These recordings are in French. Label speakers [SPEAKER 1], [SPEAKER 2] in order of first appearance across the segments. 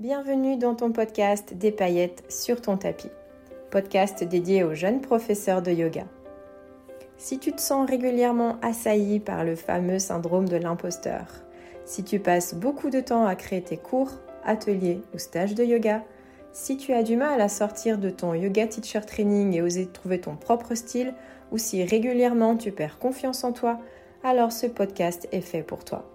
[SPEAKER 1] Bienvenue dans ton podcast Des paillettes sur ton tapis, podcast dédié aux jeunes professeurs de yoga. Si tu te sens régulièrement assailli par le fameux syndrome de l'imposteur, si tu passes beaucoup de temps à créer tes cours, ateliers ou stages de yoga, si tu as du mal à sortir de ton yoga teacher training et oser trouver ton propre style, ou si régulièrement tu perds confiance en toi, alors ce podcast est fait pour toi.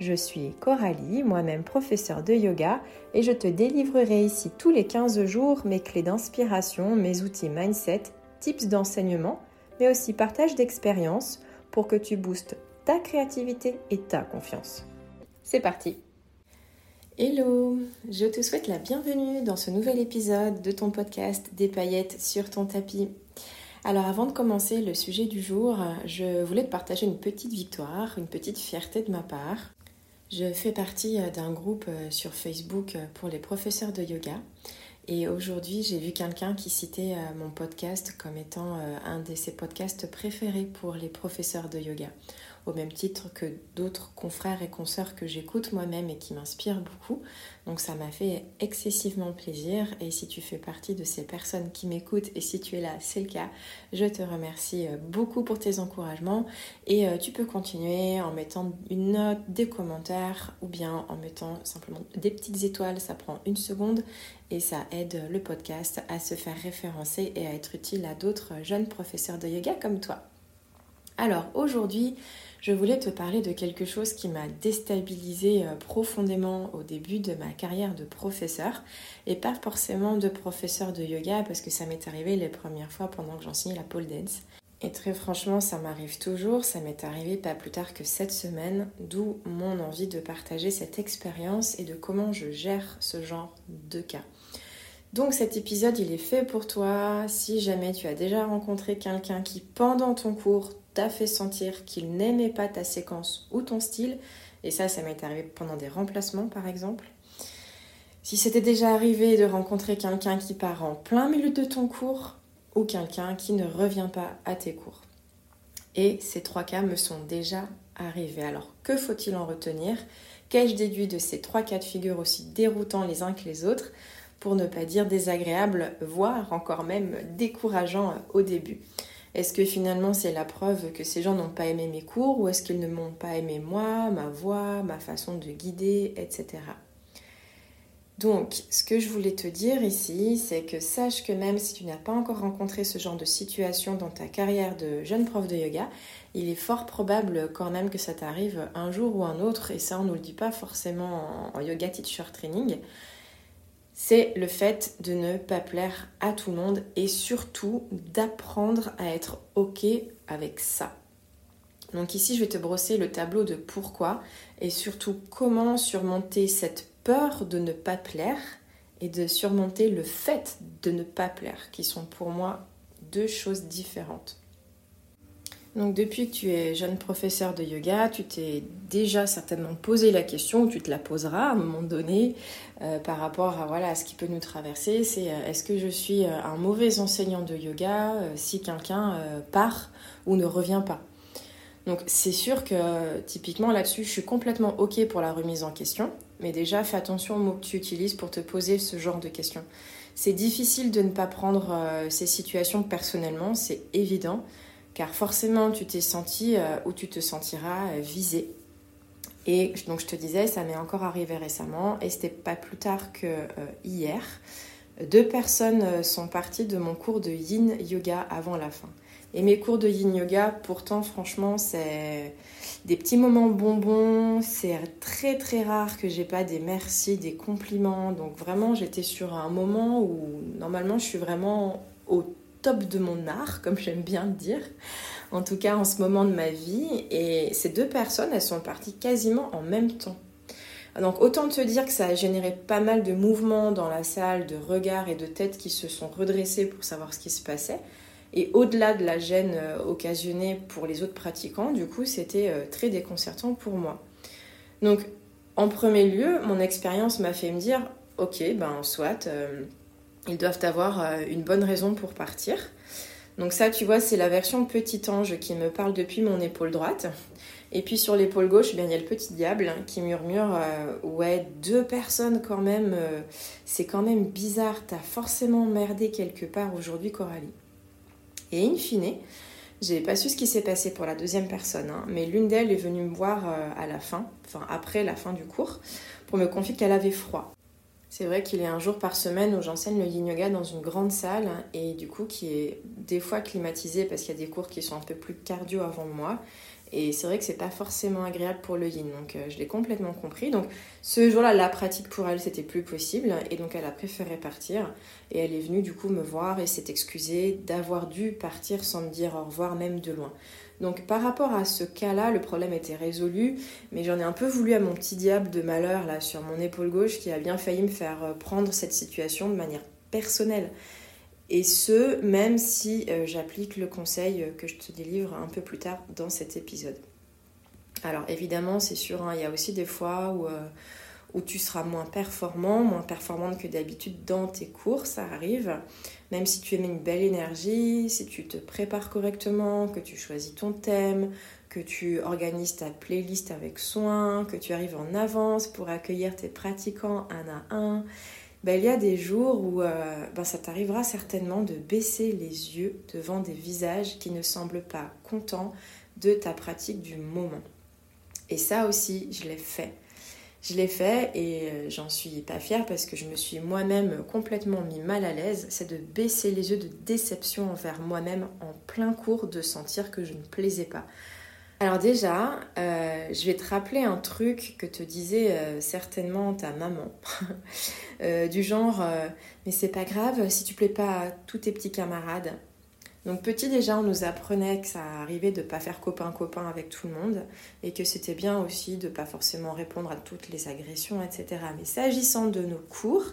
[SPEAKER 1] Je suis Coralie, moi-même professeure de yoga, et je te délivrerai ici tous les 15 jours mes clés d'inspiration, mes outils mindset, tips d'enseignement, mais aussi partage d'expériences pour que tu boostes ta créativité et ta confiance. C'est parti Hello Je te souhaite la bienvenue dans ce nouvel épisode de ton podcast Des paillettes sur ton tapis. Alors avant de commencer le sujet du jour, je voulais te partager une petite victoire, une petite fierté de ma part. Je fais partie euh, d'un groupe euh, sur Facebook euh, pour les professeurs de yoga. Et aujourd'hui, j'ai vu quelqu'un qui citait mon podcast comme étant un de ses podcasts préférés pour les professeurs de yoga au même titre que d'autres confrères et consoeurs que j'écoute moi-même et qui m'inspirent beaucoup. Donc ça m'a fait excessivement plaisir et si tu fais partie de ces personnes qui m'écoutent et si tu es là, c'est le cas, je te remercie euh, beaucoup pour tes encouragements et euh, tu peux continuer en mettant une note, des commentaires ou bien en mettant simplement des petites étoiles, ça prend une seconde et ça aide le podcast à se faire référencer et à être utile à d'autres jeunes professeurs de yoga comme toi. Alors aujourd'hui, je voulais te parler de quelque chose qui m'a déstabilisé euh, profondément au début de ma carrière de professeur et pas forcément de professeur de yoga parce que ça m'est arrivé les premières fois pendant que j'enseignais la pole dance. Et très franchement, ça m'arrive toujours, ça m'est arrivé pas plus tard que cette semaine, d'où mon envie de partager cette expérience et de comment je gère ce genre de cas. Donc cet épisode, il est fait pour toi si jamais tu as déjà rencontré quelqu'un qui, pendant ton cours, t'a fait sentir qu'il n'aimait pas ta séquence ou ton style. Et ça, ça m'est arrivé pendant des remplacements, par exemple. Si c'était déjà arrivé de rencontrer quelqu'un qui part en plein milieu de ton cours ou quelqu'un qui ne revient pas à tes cours. Et ces trois cas me sont déjà arrivés. Alors, que faut-il en retenir? Qu'ai-je déduit de ces trois cas de figure aussi déroutants les uns que les autres? Pour ne pas dire désagréable, voire encore même décourageant au début. Est-ce que finalement c'est la preuve que ces gens n'ont pas aimé mes cours ou est-ce qu'ils ne m'ont pas aimé moi, ma voix, ma façon de guider, etc. Donc, ce que je voulais te dire ici, c'est que sache que même si tu n'as pas encore rencontré ce genre de situation dans ta carrière de jeune prof de yoga, il est fort probable quand même que ça t'arrive un jour ou un autre, et ça on ne le dit pas forcément en yoga teacher training, c'est le fait de ne pas plaire à tout le monde et surtout d'apprendre à être OK avec ça. Donc ici, je vais te brosser le tableau de pourquoi et surtout comment surmonter cette peur de ne pas plaire et de surmonter le fait de ne pas plaire, qui sont pour moi deux choses différentes. Donc depuis que tu es jeune professeur de yoga, tu t'es déjà certainement posé la question, tu te la poseras à un moment donné, euh, par rapport à, voilà, ce qui peut nous traverser, c'est euh, est-ce que je suis euh, un mauvais enseignant de yoga si quelqu'un part ou ne revient pas? Donc c'est sûr que typiquement là-dessus, je suis complètement OK pour la remise en question, mais déjà fais attention aux mots que tu utilises pour te poser ce genre de questions. C'est difficile de ne pas prendre ces situations personnellement, c'est évident car forcément tu t'es senti euh, ou tu te sentiras euh, visé. Et donc je te disais, ça m'est encore arrivé récemment et c'était pas plus tard que euh, hier. Deux personnes sont parties de mon cours de yin yoga avant la fin. Et mes cours de yin yoga, pourtant, franchement, c'est des petits moments bonbons. C'est très très rare que j'ai pas des merci, des compliments. Donc vraiment, j'étais sur un moment où normalement je suis vraiment au top de mon art, comme j'aime bien le dire, en tout cas en ce moment de ma vie. Et ces deux personnes, elles sont parties quasiment en même temps. Donc autant te dire que ça a généré pas mal de mouvements dans la salle, de regards et de têtes qui se sont redressés pour savoir ce qui se passait. Et au-delà de la gêne euh, occasionnée pour les autres pratiquants, du coup, c'était euh, très déconcertant pour moi. Donc, en premier lieu, mon expérience m'a fait me dire, ok, ben soit, euh, ils doivent avoir euh, une bonne raison pour partir. Donc ça, tu vois, c'est la version petit ange qui me parle depuis mon épaule droite. Et puis sur l'épaule gauche, eh bien, il y a le petit diable qui murmure euh, Ouais, deux personnes quand même, euh, c'est quand même bizarre, t'as forcément merdé quelque part aujourd'hui, Coralie. Et in fine, j'ai pas su ce qui s'est passé pour la deuxième personne, hein, mais l'une d'elles est venue me voir à la fin, enfin après la fin du cours, pour me confier qu'elle avait froid. C'est vrai qu'il y a un jour par semaine où j'enseigne le yin yoga dans une grande salle et du coup qui est des fois climatisée parce qu'il y a des cours qui sont un peu plus cardio avant moi et c'est vrai que c'est pas forcément agréable pour le yin, donc euh, je l'ai complètement compris. Donc ce jour-là, la pratique pour elle, c'était plus possible, et donc elle a préféré partir. Et elle est venue du coup me voir et s'est excusée d'avoir dû partir sans me dire au revoir, même de loin. Donc par rapport à ce cas-là, le problème était résolu, mais j'en ai un peu voulu à mon petit diable de malheur là sur mon épaule gauche qui a bien failli me faire euh, prendre cette situation de manière personnelle. Et ce, même si euh, j'applique le conseil euh, que je te délivre un peu plus tard dans cet épisode. Alors évidemment, c'est sûr, hein, il y a aussi des fois où, où tu seras moins performant, moins performante que d'habitude dans tes cours, ça arrive. Même si tu émets une belle énergie, si tu te prépares correctement, que tu choisis ton thème, que tu organises ta playlist avec soin, que tu arrives en avance pour accueillir tes pratiquants un à un, ben, il y a des jours où euh, ben, ça t'arrivera certainement de baisser les yeux devant des visages qui ne semblent pas contents de ta pratique du moment. Et ça aussi, je l'ai fait. Je l'ai fait et euh, j'en suis pas fière parce que je me suis moi-même complètement mis mal à l'aise. C'est de baisser les yeux de déception envers moi-même en plein cours, de sentir que je ne plaisais pas. Alors déjà, euh, je vais te rappeler un truc que te disait euh, certainement ta maman, du genre mais c'est pas grave si tu plais pas à tous tes petits camarades. Donc petit déjà, on nous apprenait que ça arrivait de pas faire copain copain avec tout le monde et que c'était bien aussi de pas forcément répondre à toutes les agressions, etc. Mais s'agissant de nos cours,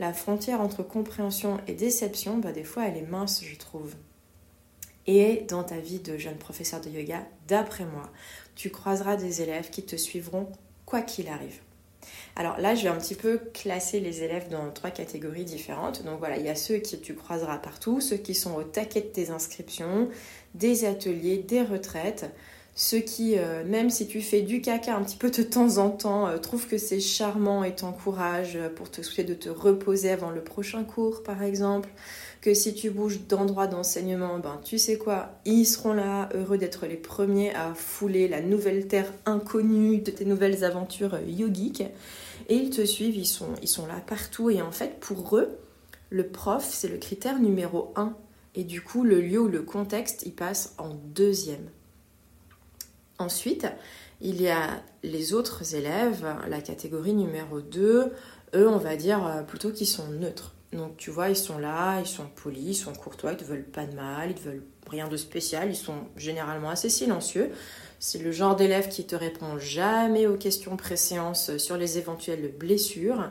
[SPEAKER 1] la frontière entre compréhension et déception, bah, des fois elle est mince, je trouve. Et dans ta vie de jeune professeur de yoga, d'après moi, tu croiseras des élèves qui te suivront quoi qu'il arrive. Alors là, je vais un petit peu classer les élèves dans trois catégories différentes. Donc voilà, il y a ceux qui tu croiseras partout, ceux qui sont au taquet de tes inscriptions, des ateliers, des retraites, ceux qui, euh, même si tu fais du caca un petit peu de temps en temps, euh, trouvent que c'est charmant et t'encouragent pour te souhaiter de te reposer avant le prochain cours, par exemple que si tu bouges d'endroit d'enseignement, ben tu sais quoi, ils seront là, heureux d'être les premiers à fouler la nouvelle terre inconnue de tes nouvelles aventures yogiques. Et ils te suivent, ils sont, ils sont là partout. Et en fait, pour eux, le prof, c'est le critère numéro un. Et du coup, le lieu ou le contexte, il passe en deuxième. Ensuite, il y a les autres élèves, la catégorie numéro 2, eux, on va dire euh, plutôt qu'ils sont neutres. Donc tu vois, ils sont là, ils sont polis, ils sont courtois, ils te veulent pas de mal, ils te veulent rien de spécial, ils sont généralement assez silencieux. C'est le genre d'élève qui te répond jamais aux questions préséances sur les éventuelles blessures,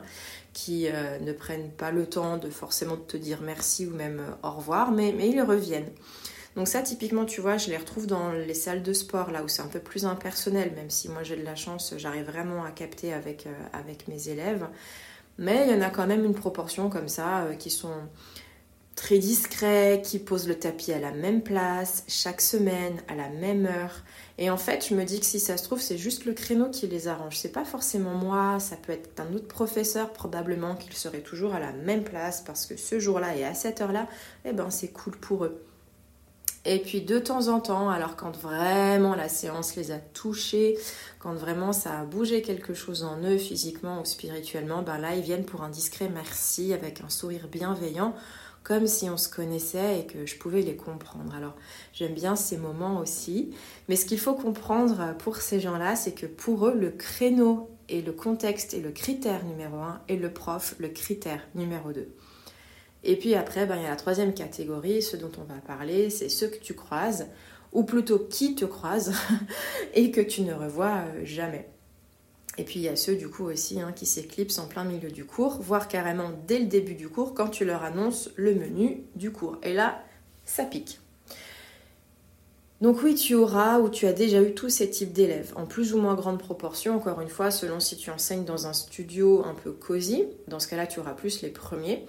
[SPEAKER 1] qui euh, ne prennent pas le temps de forcément te dire merci ou même euh, au revoir, mais, ils reviennent. Donc ça, typiquement, tu vois, je les retrouve dans les salles de sport, là où c'est un peu plus impersonnel, même si moi j'ai de la chance, j'arrive vraiment à capter avec, euh, avec mes élèves. Mais il y en a quand même une proportion comme ça euh, qui sont très discrets, qui posent le tapis à la même place, chaque semaine, à la même heure. Et en fait, je me dis que si ça se trouve, c'est juste le créneau qui les arrange. C'est pas forcément moi, ça peut être un autre professeur, probablement qu'il serait toujours à la même place parce que ce jour-là et à cette heure-là, eh ben c'est cool pour eux. Et puis de temps en temps, alors quand vraiment la séance les a touchés, quand vraiment ça a bougé quelque chose en eux physiquement ou spirituellement, ben là ils viennent pour un discret merci avec un sourire bienveillant, comme si on se connaissait et que je pouvais les comprendre. Alors j'aime bien ces moments aussi, mais ce qu'il faut comprendre pour ces gens-là, c'est que pour eux, le créneau et le contexte est le critère numéro un et le prof le critère numéro deux. Et puis après, ben, il y a la troisième catégorie, ce dont on va parler, c'est ceux que tu croises, ou plutôt qui te croise, et que tu ne revois euh, jamais. Et puis il y a ceux du coup aussi hein, qui s'éclipsent en plein milieu du cours, voire carrément dès le début du cours quand tu leur annonces le menu du cours. Et là, ça pique. Donc oui, tu auras ou tu as déjà eu tous ces types d'élèves, en plus ou moins grande proportion, encore une fois, selon si tu enseignes dans un studio un peu cosy, dans ce cas-là tu auras plus les premiers,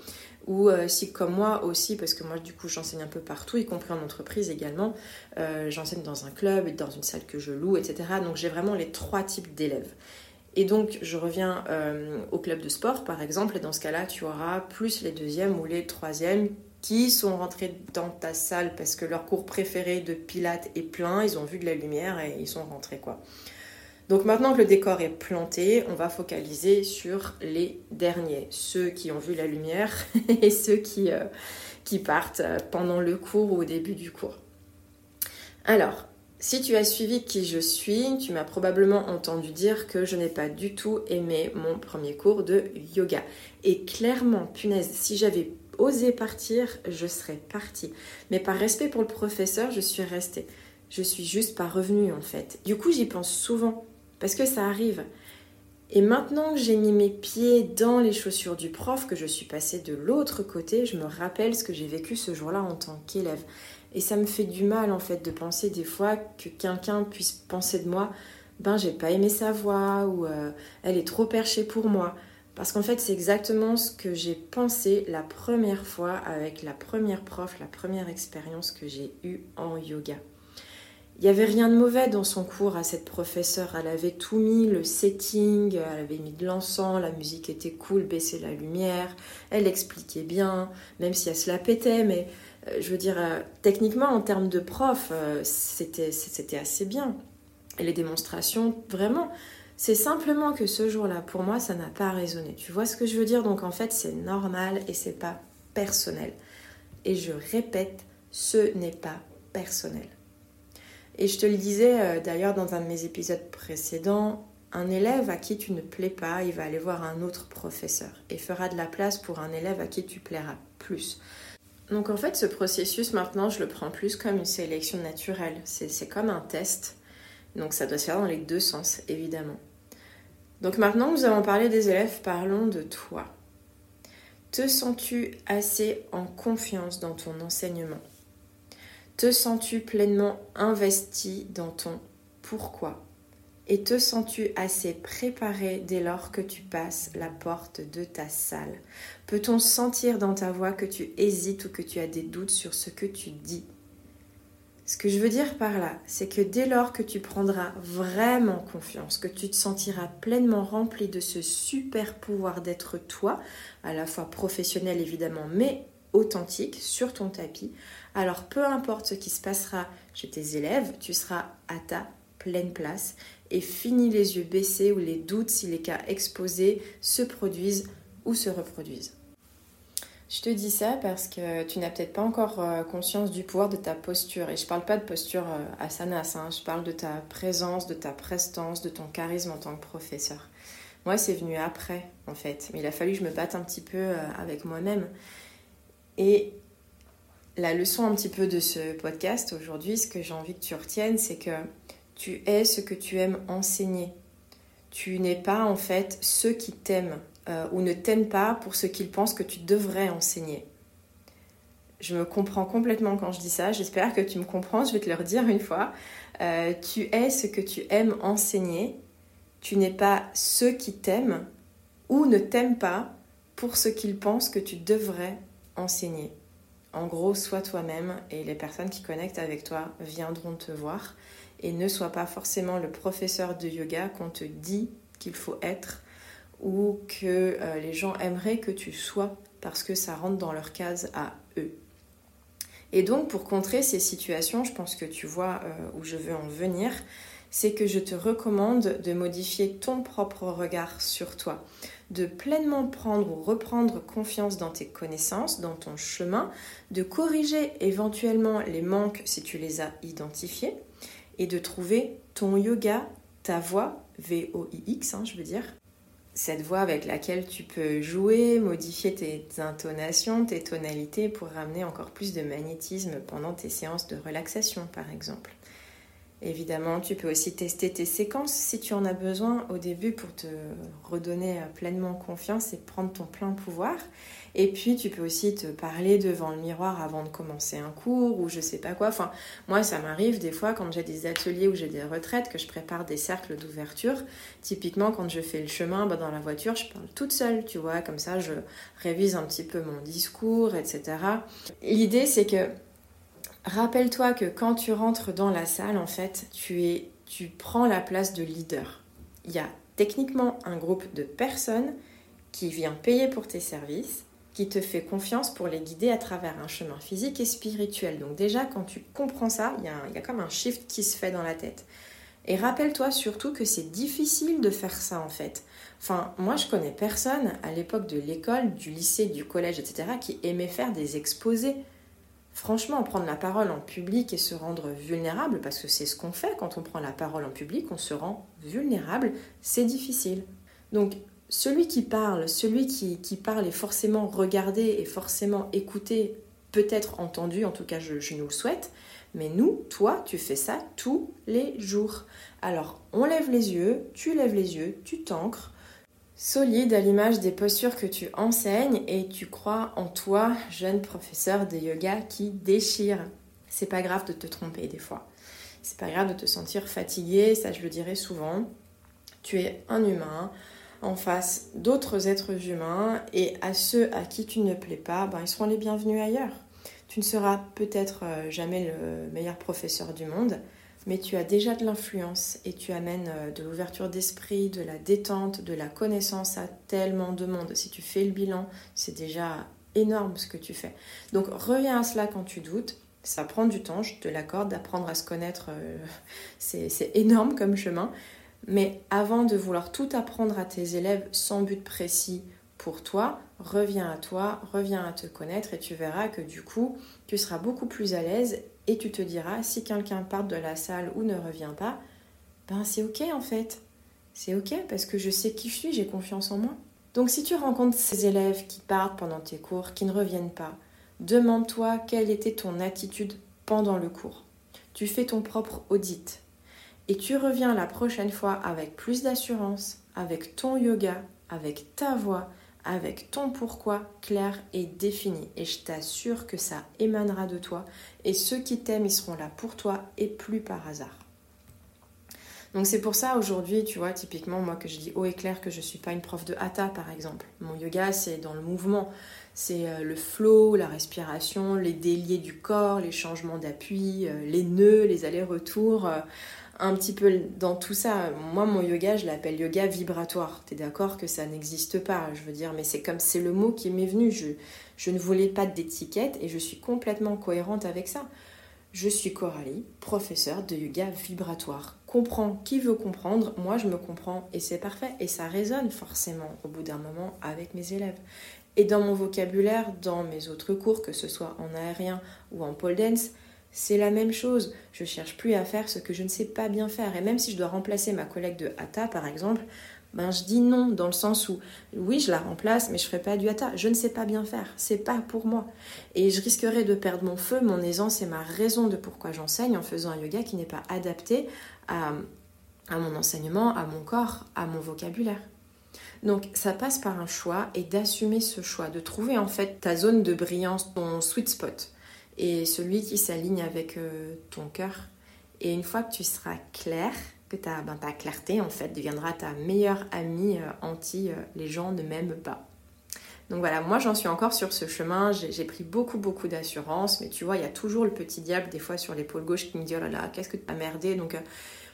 [SPEAKER 1] Ou euh, si comme moi aussi, parce que moi du coup j'enseigne un peu partout, y compris en entreprise également, euh, j'enseigne dans un club, dans une salle que je loue, etc. Donc j'ai vraiment les trois types d'élèves. Et donc je reviens euh, au club de sport par exemple, et dans ce cas-là tu auras plus les deuxièmes ou les troisièmes qui sont rentrés dans ta salle parce que leur cours préféré de pilates est plein, ils ont vu de la lumière et ils sont rentrés quoi. Donc maintenant que le décor est planté, on va focaliser sur les derniers, ceux qui ont vu la lumière et ceux qui, euh, qui partent euh, pendant le cours ou au début du cours. Alors, si tu as suivi qui je suis, tu m'as probablement entendu dire que je n'ai pas du tout aimé mon premier cours de yoga. Et clairement, punaise, si j'avais osé partir, je serais partie. Mais par respect pour le professeur, je suis restée. Je suis juste pas revenue en fait. Du coup, j'y pense souvent parce que ça arrive. Et maintenant que j'ai mis mes pieds dans les chaussures du prof, que je suis passée de l'autre côté, je me rappelle ce que j'ai vécu ce jour-là en tant qu'élève. Et ça me fait du mal en fait de penser des fois que quelqu'un puisse penser de moi, ben j'ai pas aimé sa voix ou euh, elle est trop perchée pour moi. Parce qu'en fait c'est exactement ce que j'ai pensé la première fois avec la première prof, la première expérience que j'ai eue en yoga. Il n'y avait rien de mauvais dans son cours à cette professeure. Elle avait tout mis, le setting, elle avait mis de l'encens, la musique était cool, baissait la lumière, elle expliquait bien, même si elle se la pétait, mais euh, je veux dire, euh, techniquement, en termes de prof, euh, c'était assez bien. Et les démonstrations, vraiment, c'est simplement que ce jour-là, pour moi, ça n'a pas résonné. Tu vois ce que je veux dire? Donc en fait, c'est normal et c'est pas personnel. Et je répète, ce n'est pas personnel. Et je te le disais euh, d'ailleurs dans un de mes épisodes précédents, un élève à qui tu ne plais pas, il va aller voir un autre professeur et fera de la place pour un élève à qui tu plairas plus. Donc en fait, ce processus maintenant, je le prends plus comme une sélection naturelle. C'est comme un test. Donc ça doit se faire dans les deux sens, évidemment. Donc maintenant que nous avons parlé des élèves, parlons de toi. Te sens-tu assez en confiance dans ton enseignement? Te sens-tu pleinement investi dans ton pourquoi? Et te sens-tu assez préparé dès lors que tu passes la porte de ta salle? Peut-on sentir dans ta voix que tu hésites ou que tu as des doutes sur ce que tu dis? Ce que je veux dire par là, c'est que dès lors que tu prendras vraiment confiance, que tu te sentiras pleinement rempli de ce super pouvoir d'être toi, à la fois professionnel évidemment, mais authentique sur ton tapis, alors peu importe ce qui se passera chez tes élèves, tu seras à ta pleine place et finis les yeux baissés ou les doutes si les cas exposés se produisent ou se reproduisent. Je te dis ça parce que tu n'as peut-être pas encore euh, conscience du pouvoir de ta posture. Et je ne parle pas de posture euh, asanas, hein. je parle de ta présence, de ta prestance, de ton charisme en tant que professeur. Moi, c'est venu après, en fait. Mais il a fallu que je me batte un petit peu euh, avec moi-même. Et la leçon un petit peu de ce podcast aujourd'hui, ce que j'ai envie que tu retiennes, c'est que tu es ce que tu aimes enseigner. Tu n'es pas en fait ceux qui t'aiment euh, ou ne t'aiment pas pour ce qu'ils pensent que tu devrais enseigner. Je me comprends complètement quand je dis ça. J'espère que tu me comprends. Je vais te le redire une fois. Euh, tu es ce que tu aimes enseigner. Tu n'es pas ceux qui t'aiment ou ne t'aiment pas pour ce qu'ils pensent que tu devrais enseigner. En gros, sois toi-même et les personnes qui connectent avec toi viendront te voir. Et ne sois pas forcément le professeur de yoga qu'on te dit qu'il faut être ou que euh, les gens aimeraient que tu sois parce que ça rentre dans leur case à eux. Et donc pour contrer ces situations, je pense que tu vois euh, où je veux en venir, c'est que je te recommande de modifier ton propre regard sur toi, de pleinement prendre ou reprendre confiance dans tes connaissances, dans ton chemin, de corriger éventuellement les manques si tu les as identifiés et de trouver ton yoga, ta voix, V-O-I-X, hein, je veux dire, cette voix avec laquelle tu peux jouer, modifier tes intonations, tes tonalités pour ramener encore plus de magnétisme pendant tes séances de relaxation par exemple. Évidemment, tu peux aussi tester tes séquences si tu en as besoin au début pour te redonner pleinement confiance et prendre ton plein pouvoir. Et puis, tu peux aussi te parler devant le miroir avant de commencer un cours ou je sais pas quoi. Enfin, moi, ça m'arrive des fois quand j'ai des ateliers ou j'ai des retraites que je prépare des cercles d'ouverture. Typiquement, quand je fais le chemin bah, dans la voiture, je parle toute seule, tu vois. Comme ça, je révise un petit peu mon discours, etc. L'idée, c'est que rappelle-toi que quand tu rentres dans la salle, en fait, tu, es, tu prends la place de leader. Il y a techniquement un groupe de personnes qui vient payer pour tes services qui te fait confiance pour les guider à travers un chemin physique et spirituel. Donc déjà, quand tu comprends ça, il y, a, comme un shift qui se fait dans la tête. Et rappelle-toi surtout que c'est difficile de faire ça en fait. Enfin, moi je connais personne à l'époque de l'école, du lycée, du collège, etc., qui aimait faire des exposés. Franchement, prendre la parole en public et se rendre vulnérable, parce que c'est ce qu'on fait quand on prend la parole en public, on se rend vulnérable, c'est difficile. Donc celui qui parle, celui qui, parle est forcément regardé et forcément écouté, peut-être entendu, en tout cas je, nous le souhaite, mais nous, toi, tu fais ça tous les jours. Alors, on lève les yeux, tu lèves les yeux, tu t'ancres, solide à l'image des postures que tu enseignes et tu crois en toi, jeune professeur de yoga qui déchire. C'est pas grave de te tromper des fois. C'est pas grave de te sentir fatigué, ça je le dirais souvent. Tu es un humain, en face d'autres êtres humains et à ceux à qui tu ne plais pas, ben, ils seront les bienvenus ailleurs. Tu ne seras peut-être euh, jamais le meilleur professeur du monde, mais tu as déjà de l'influence et tu amènes euh, de l'ouverture d'esprit, de la détente, de la connaissance à tellement de monde. Si tu fais le bilan, c'est déjà énorme ce que tu fais. Donc reviens à cela quand tu doutes. Ça prend du temps, je te l'accorde, d'apprendre à se connaître, euh, c'est énorme comme chemin. Mais avant de vouloir tout apprendre à tes élèves sans but précis pour toi, reviens à toi, reviens à te connaître et tu verras que du coup, tu seras beaucoup plus à l'aise et tu te diras si quelqu'un part de la salle ou ne revient pas, ben c'est ok en fait. C'est ok parce que je sais qui je suis, j'ai confiance en moi. Donc si tu rencontres ces élèves qui partent pendant tes cours, qui ne reviennent pas, demande-toi quelle était ton attitude pendant le cours. Tu fais ton propre audit et tu reviens la prochaine fois avec plus d'assurance, avec ton yoga, avec ta voix, avec ton pourquoi clair et défini. Et je t'assure que ça émanera de toi. Et ceux qui t'aiment, ils seront là pour toi et plus par hasard. Donc c'est pour ça aujourd'hui, tu vois, typiquement moi que je dis haut et clair que je ne suis pas une prof de hatha par exemple. Mon yoga c'est dans le mouvement, c'est euh, le flow, la respiration, les déliés du corps, les changements d'appui, euh, les nœuds, les allers-retours. Un petit peu dans tout ça. Moi, mon yoga, je l'appelle yoga vibratoire. T'es d'accord que ça n'existe pas, je veux dire, mais c'est comme c'est le mot qui m'est venu. Je, je ne voulais pas d'étiquette et je suis complètement cohérente avec ça. Je suis Coralie, professeure de yoga vibratoire. Comprends qui veut comprendre, moi je me comprends et c'est parfait. Et ça résonne forcément au bout d'un moment avec mes élèves. Et dans mon vocabulaire, dans mes autres cours, que ce soit en aérien ou en pole dance, c'est la même chose. Je cherche plus à faire ce que je ne sais pas bien faire. Et même si je dois remplacer ma collègue de Hatha, par exemple, ben je dis non dans le sens où oui, je la remplace, mais je ferai pas du Hatha. Je ne sais pas bien faire. C'est pas pour moi. Et je risquerais de perdre mon feu, mon aisance et ma raison de pourquoi j'enseigne en faisant un yoga qui n'est pas adapté à mon enseignement, à mon corps, à mon vocabulaire. Donc ça passe par un choix et d'assumer ce choix, de trouver en fait ta zone de brillance, ton sweet spot et celui qui s'aligne avec euh, ton cœur. Et une fois que tu seras clair, que ta, ben, clarté en fait deviendra ta meilleure amie euh, anti euh, les gens ne m'aiment pas. Donc voilà, moi j'en suis encore sur ce chemin, j'ai pris beaucoup beaucoup d'assurance, mais tu vois, il y a toujours le petit diable des fois sur l'épaule gauche qui me dit oh là là, qu'est-ce que tu as merdé? Donc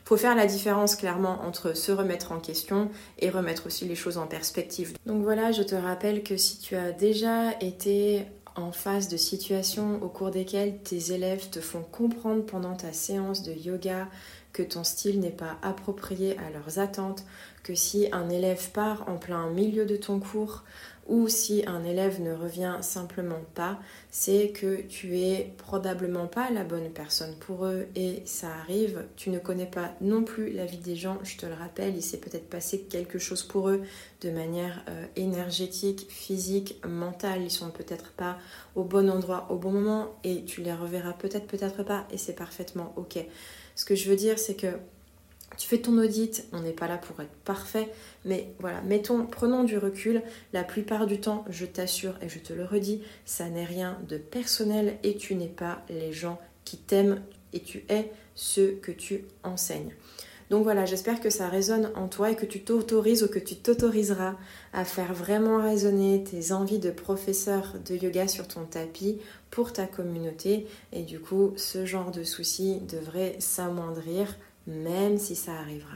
[SPEAKER 1] faut faire la différence clairement entre se remettre en question et remettre aussi les choses en perspective. Donc voilà, je te rappelle que si tu as déjà été en face de situations au cours desquelles tes élèves te font comprendre pendant ta séance de yoga que ton style n'est pas approprié à leurs attentes, que si un élève part en plein milieu de ton cours ou si un élève ne revient simplement pas, c'est que tu es probablement pas la bonne personne pour eux et ça arrive. Tu ne connais pas non plus la vie des gens, je te le rappelle, il s'est peut-être passé quelque chose pour eux de manière euh, énergétique, physique, mentale. Ils sont peut-être pas au bon endroit au bon moment et tu les reverras peut-être, peut-être pas et c'est parfaitement ok. Ce que je veux dire, c'est que tu fais ton audit, on n'est pas là pour être parfait, mais voilà, mettons, prenons du recul. La plupart du temps, je t'assure et je te le redis, ça n'est rien de personnel et tu n'es pas les gens qui t'aiment et tu es ceux que tu enseignes. Donc voilà, j'espère que ça résonne en toi et que tu t'autorises ou que tu t'autoriseras à faire vraiment résonner tes envies de professeur de yoga sur ton tapis pour ta communauté. Et du coup, ce genre de soucis devrait s'amoindrir même si ça arrivera.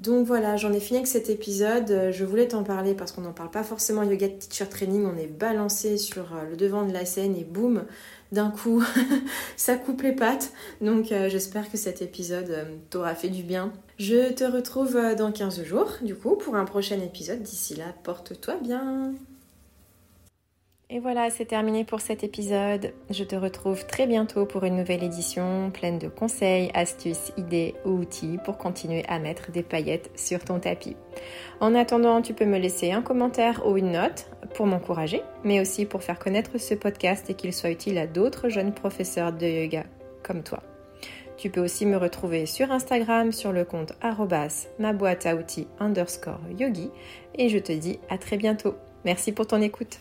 [SPEAKER 1] Donc voilà, j'en ai fini avec cet épisode. Je voulais t'en parler parce qu'on n'en parle pas forcément yoga teacher training. On est balancé sur euh, le devant de la scène et boum, d'un coup, ça coupe les pattes. Donc euh, j'espère que cet épisode euh, t'aura fait du bien. Je te retrouve dans 15 jours, du coup, pour un prochain épisode. D'ici là, porte-toi bien. Et voilà, c'est terminé pour cet épisode. Je te retrouve très bientôt pour une nouvelle édition pleine de conseils, astuces, idées ou outils pour continuer à mettre des paillettes sur ton tapis. En attendant, tu peux me laisser un commentaire ou une note pour m'encourager, mais aussi pour faire connaître ce podcast et qu'il soit utile à d'autres jeunes professeurs de yoga comme toi. Tu peux aussi me retrouver sur Instagram sur le compte ma boîte à outils underscore yogi et je te dis à très bientôt. Merci pour ton écoute.